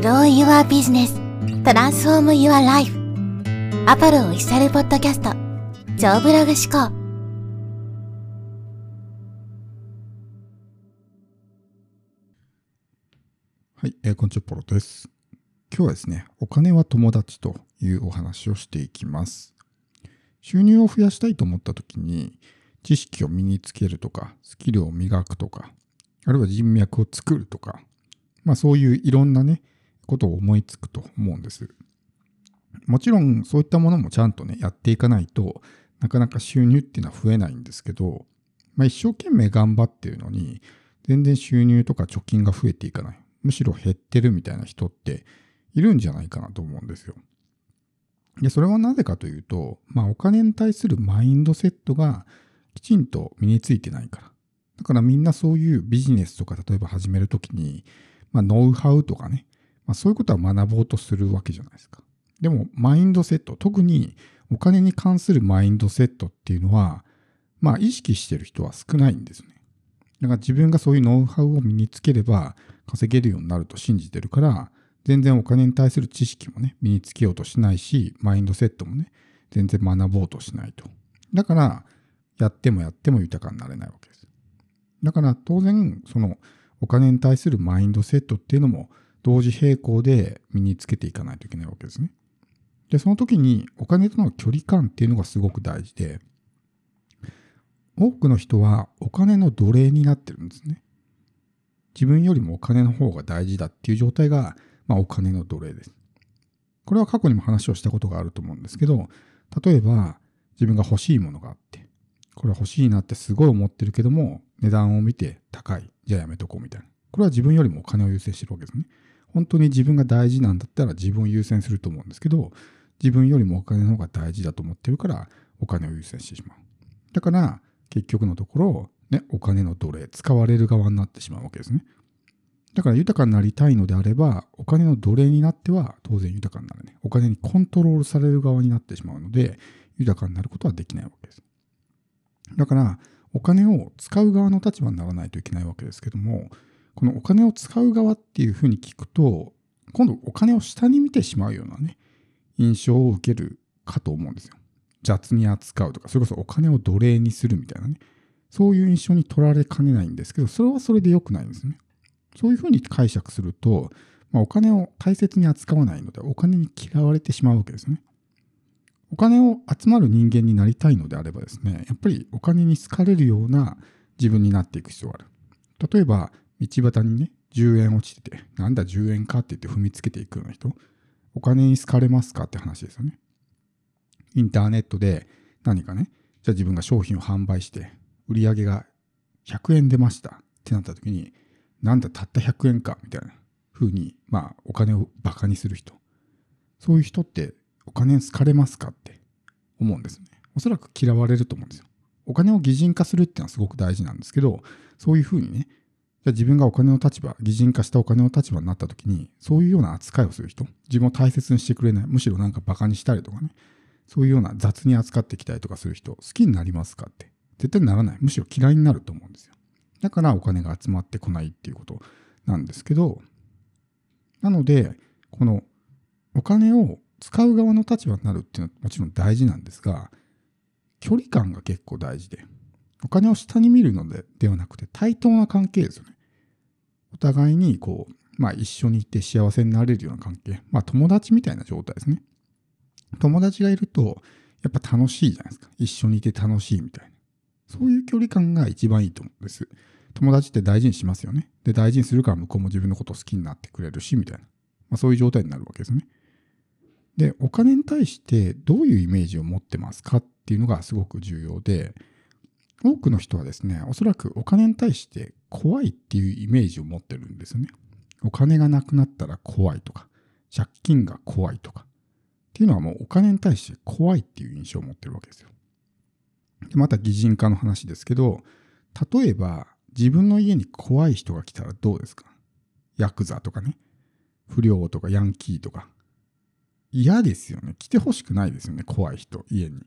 Grow Your Business Transform Your Life アパルオフィシャルポッドキャスト超ブログ思考はい、えー、こんにちは、ポロです。今日はですね、お金は友達というお話をしていきます。収入を増やしたいと思った時に、知識を身につけるとか、スキルを磨くとか、あるいは人脈を作るとか、まあそういういろんなね、ことを思いつくと思うんです。もちろんそういったものもちゃんとね、やっていかないとなかなか収入っていうのは増えないんですけど、まあ一生懸命頑張ってるのに、全然収入とか貯金が増えていかない。むしろ減ってるみたいな人っているんじゃないかなと思うんですよ。で、それはなぜかというと、まあお金に対するマインドセットがきちんと身についてないから。だからみんなそういうビジネスとか例えば始めるときに、まあノウハウとかね、まあそういうことは学ぼうとするわけじゃないですか。でもマインドセット、特にお金に関するマインドセットっていうのは、まあ意識してる人は少ないんですね。だから自分がそういうノウハウを身につければ稼げるようになると信じてるから、全然お金に対する知識もね、身につけようとしないし、マインドセットもね、全然学ぼうとしないと。だから、やってもやっても豊かになれないわけです。だから当然、そのお金に対するマインドセットっていうのも同時並行で身につけていかないといけないわけですね。で、その時にお金との距離感っていうのがすごく大事で、多くの人はお金の奴隷になってるんですね。自分よりもお金の方が大事だっていう状態が、まあ、お金の奴隷です。これは過去にも話をしたことがあると思うんですけど、例えば自分が欲しいものがあって、これは欲しいなってすごい思ってるけども、値段を見て高い。じゃあやめとこうみたいな。これは自分よりもお金を優先してるわけですね。本当に自分が大事なんだったら自分を優先すると思うんですけど、自分よりもお金の方が大事だと思ってるから、お金を優先してしまう。だから、結局のところ、ね、お金の奴隷、使われる側になってしまうわけですね。だから豊かになりたいのであれば、お金の奴隷になっては当然豊かになるね。お金にコントロールされる側になってしまうので、豊かになることはできないわけです。だから、お金を使う側の立場にならないといけないわけですけども、このお金を使う側っていうふうに聞くと、今度お金を下に見てしまうようなね、印象を受けるかと思うんですよ。雑に扱うとか、それこそお金を奴隷にするみたいなね。そういう印象に取られかねないんですけど、それはそれで良くないんですね。そういうふうに解釈すると、まあ、お金を大切に扱わないので、お金に嫌われてしまうわけですね。お金を集まる人間になりたいのであればですね、やっぱりお金に好かれるような自分になっていく必要がある。例えば、道端にね、10円落ちてて、なんだ10円かって言って踏みつけていくような人、お金に好かれますかって話ですよね。インターネットで何かね、じゃあ自分が商品を販売して、売り上げが100円出ましたってなった時に、なんだたった100円かみたいな風に、まあお金をバカにする人。そういう人ってお金に好かれますかって思うんですね。おそらく嫌われると思うんですよ。お金を擬人化するっていうのはすごく大事なんですけど、そういう風にね、じゃあ自分がお金の立場、擬人化したお金の立場になった時に、そういうような扱いをする人、自分を大切にしてくれない、むしろなんかバカにしたりとかね、そういうような雑に扱ってきたりとかする人、好きになりますかって。絶対ならない。むしろ嫌いになると思うんですよ。だからお金が集まってこないっていうことなんですけど、なので、このお金を使う側の立場になるっていうのはもちろん大事なんですが、距離感が結構大事で、お金を下に見るのでではなくて対等な関係ですよね。お互いにこう、まあ一緒にいて幸せになれるような関係。まあ友達みたいな状態ですね。友達がいると、やっぱ楽しいじゃないですか。一緒にいて楽しいみたいな。そういう距離感が一番いいと思うんです。友達って大事にしますよね。で、大事にするから向こうも自分のこと好きになってくれるし、みたいな。まあそういう状態になるわけですね。で、お金に対してどういうイメージを持ってますかっていうのがすごく重要で、多くの人はですね、おそらくお金に対して怖いっていうイメージを持ってるんですよね。お金がなくなったら怖いとか、借金が怖いとか、っていうのはもうお金に対して怖いっていう印象を持ってるわけですよ。でまた擬人化の話ですけど、例えば自分の家に怖い人が来たらどうですか？ヤクザとかね、不良とかヤンキーとか。嫌ですよね。来てほしくないですよね、怖い人、家に。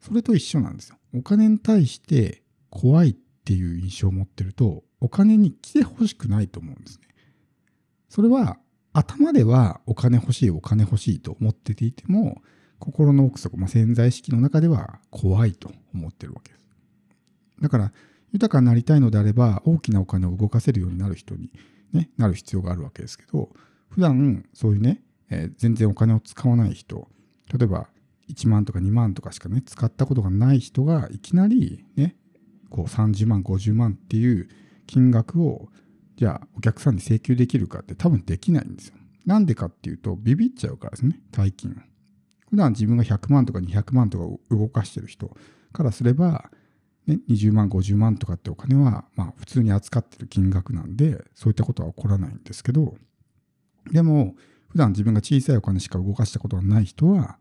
それと一緒なんですよ。お金に対して怖いっていう印象を持ってると、お金に来てほしくないと思うんですね。それは頭ではお金欲しいお金欲しいと思ってていても心の奥底、まあ、潜在意識の中では怖いと思ってるわけです。だから豊かになりたいのであれば大きなお金を動かせるようになる人に、ね、なる必要があるわけですけど普段そういうね、えー、全然お金を使わない人例えば1万とか2万とかしかね使ったことがない人がいきなりねこう30万50万っていう金額をじゃあお客さんに請求できるかって多分できないんですよ。なんでかっていうとビビっちゃうからですね大金普段自分が100万とか200万とか動かしてる人からすればね、20万50万とかってお金はまあ普通に扱ってる金額なんでそういったことは起こらないんですけどでも普段自分が小さいお金しか動かしたことがない人は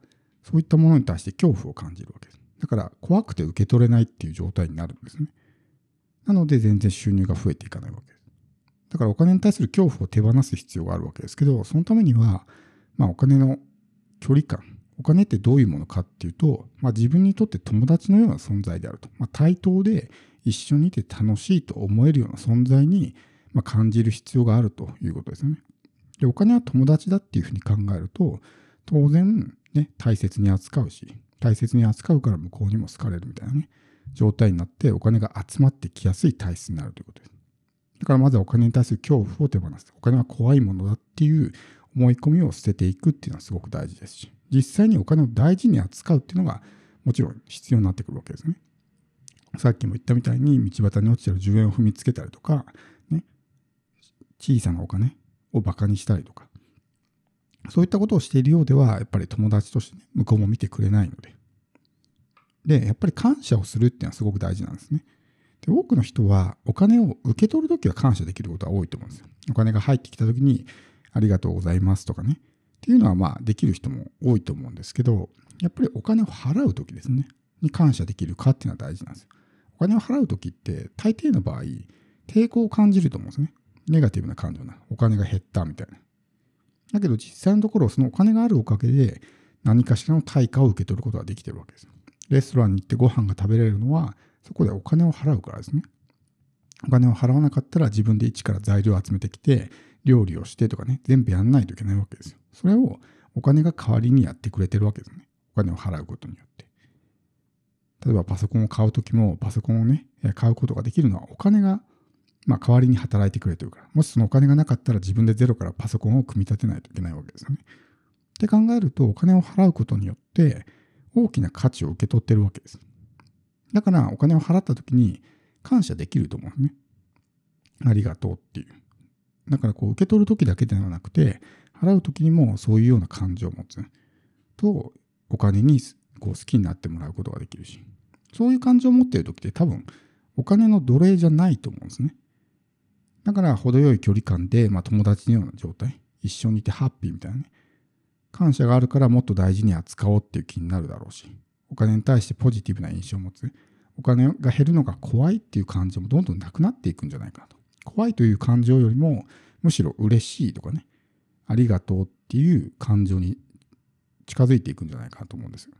そういったものに対して恐怖を感じるわけです。だから怖くて受け取れないっていう状態になるんですね。なので全然収入が増えていかないわけです。だからお金に対する恐怖を手放す必要があるわけですけどそのためにはまあお金の距離感お金ってどういうものかっていうと、まあ、自分にとって友達のような存在であると、まあ、対等で一緒にいて楽しいと思えるような存在に、ま感じる必要があるということですよね。でお金は友達だっていうふうに考えると当然、ね、大切に扱うし大切に扱うから向こうにも好かれるみたいなね状態になってお金が集まってきやすい体質になるということです。だからまずはお金に対する恐怖を手放す。お金は怖いものだっていう思い込みを捨てていくっていうのはすごく大事ですし、実際にお金を大事に扱うっていうのがもちろん必要になってくるわけですね。さっきも言ったみたいに道端に落ちてる10円を踏みつけたりとか、ね、小さなお金をバカにしたりとか、そういったことをしているようでは、やっぱり友達として、ね、向こうも見てくれないので。で、やっぱり感謝をするっていうのはすごく大事なんですね。で多くの人はお金を受け取るときは感謝できることは多いと思うんですよ。お金が入ってきたときに、ありがとうございますとかね。っていうのはまあできる人も多いと思うんですけど、やっぱりお金を払うときですね、に感謝できるかっていうのは大事なんですよ。お金を払うときって大抵の場合、抵抗を感じると思うんですね。ネガティブな感情な。お金が減ったみたいな。だけど実際のところ、そのお金があるおかげで何かしらの対価を受け取ることができてるわけです。レストランに行ってご飯が食べれるのは、そこでお金を払うからですね。お金を払わなかったら自分で一から材料を集めてきて、料理をしてとかね、全部やんないといけないわけですよ。それをお金が代わりにやってくれてるわけですね。お金を払うことによって。例えばパソコンを買うときも、パソコンをね、買うことができるのはお金が、まあ、代わりに働いてくれてるから。もしそのお金がなかったら自分でゼロからパソコンを組み立てないといけないわけですよね。って考えると、お金を払うことによって大きな価値を受け取ってるわけです。だからお金を払ったときに感謝できると思うね。ありがとうっていう。だからこう受け取る時だけではなくて払う時にもそういうような感情を持つとお金にこう好きになってもらうことができるしそういう感情を持っている時って多分お金の奴隷じゃないと思うんですねだから程よい距離感で、まあ、友達のような状態一緒にいてハッピーみたいなね感謝があるからもっと大事に扱おうっていう気になるだろうしお金に対してポジティブな印象を持つお金が減るのが怖いっていう感情もどんどんなくなっていくんじゃないかなと怖いという感情よりもむしろ嬉しいとかねありがとうっていう感情に近づいていくんじゃないかなと思うんですよ。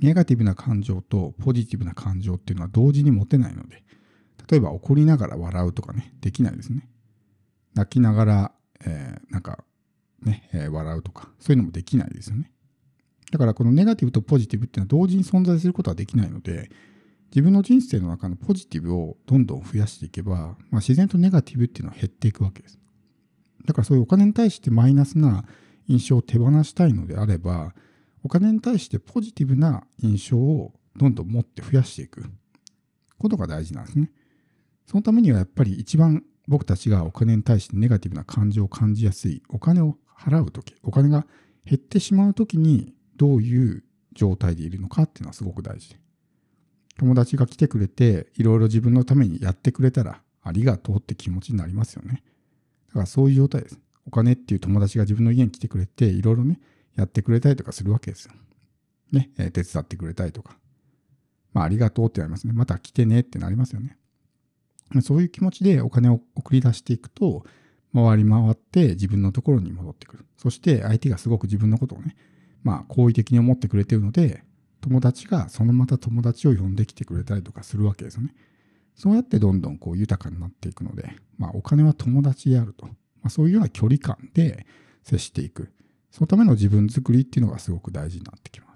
ネガティブな感情とポジティブな感情っていうのは同時に持てないので例えば怒りながら笑うとかねできないですね。泣きながら、えー、なんかね、えー、笑うとかそういうのもできないですよね。だからこのネガティブとポジティブっていうのは同時に存在することはできないので自分の人生の中のポジティブをどんどん増やしていけば、まあ、自然とネガティブっていうのは減っていくわけです。だからそういうお金に対してマイナスな印象を手放したいのであれば、お金に対してポジティブな印象をどんどん持って増やしていくことが大事なんですね。そのためにはやっぱり一番僕たちがお金に対してネガティブな感情を感じやすいお金を払う時お金が減ってしまう時にどういう状態でいるのかっていうのはすごく大事で友達が来てくれていろいろ自分のためにやってくれたらありがとうって気持ちになりますよね。だからそういう状態です。お金っていう友達が自分の家に来てくれていろいろねやってくれたりとかするわけですよ。ね、え手伝ってくれたりとか。まあありがとうってなりますね。また来てねってなりますよね。そういう気持ちでお金を送り出していくと回り回って自分のところに戻ってくる。そして相手がすごく自分のことをね、まあ好意的に思ってくれてるので友達がそのまた友達を呼んできてくれたりとかするわけですよね。そうやってどんどんこう豊かになっていくので、まあお金は友達であると。まあ、そういうような距離感で接していく。そのための自分作りっていうのがすごく大事になってきます。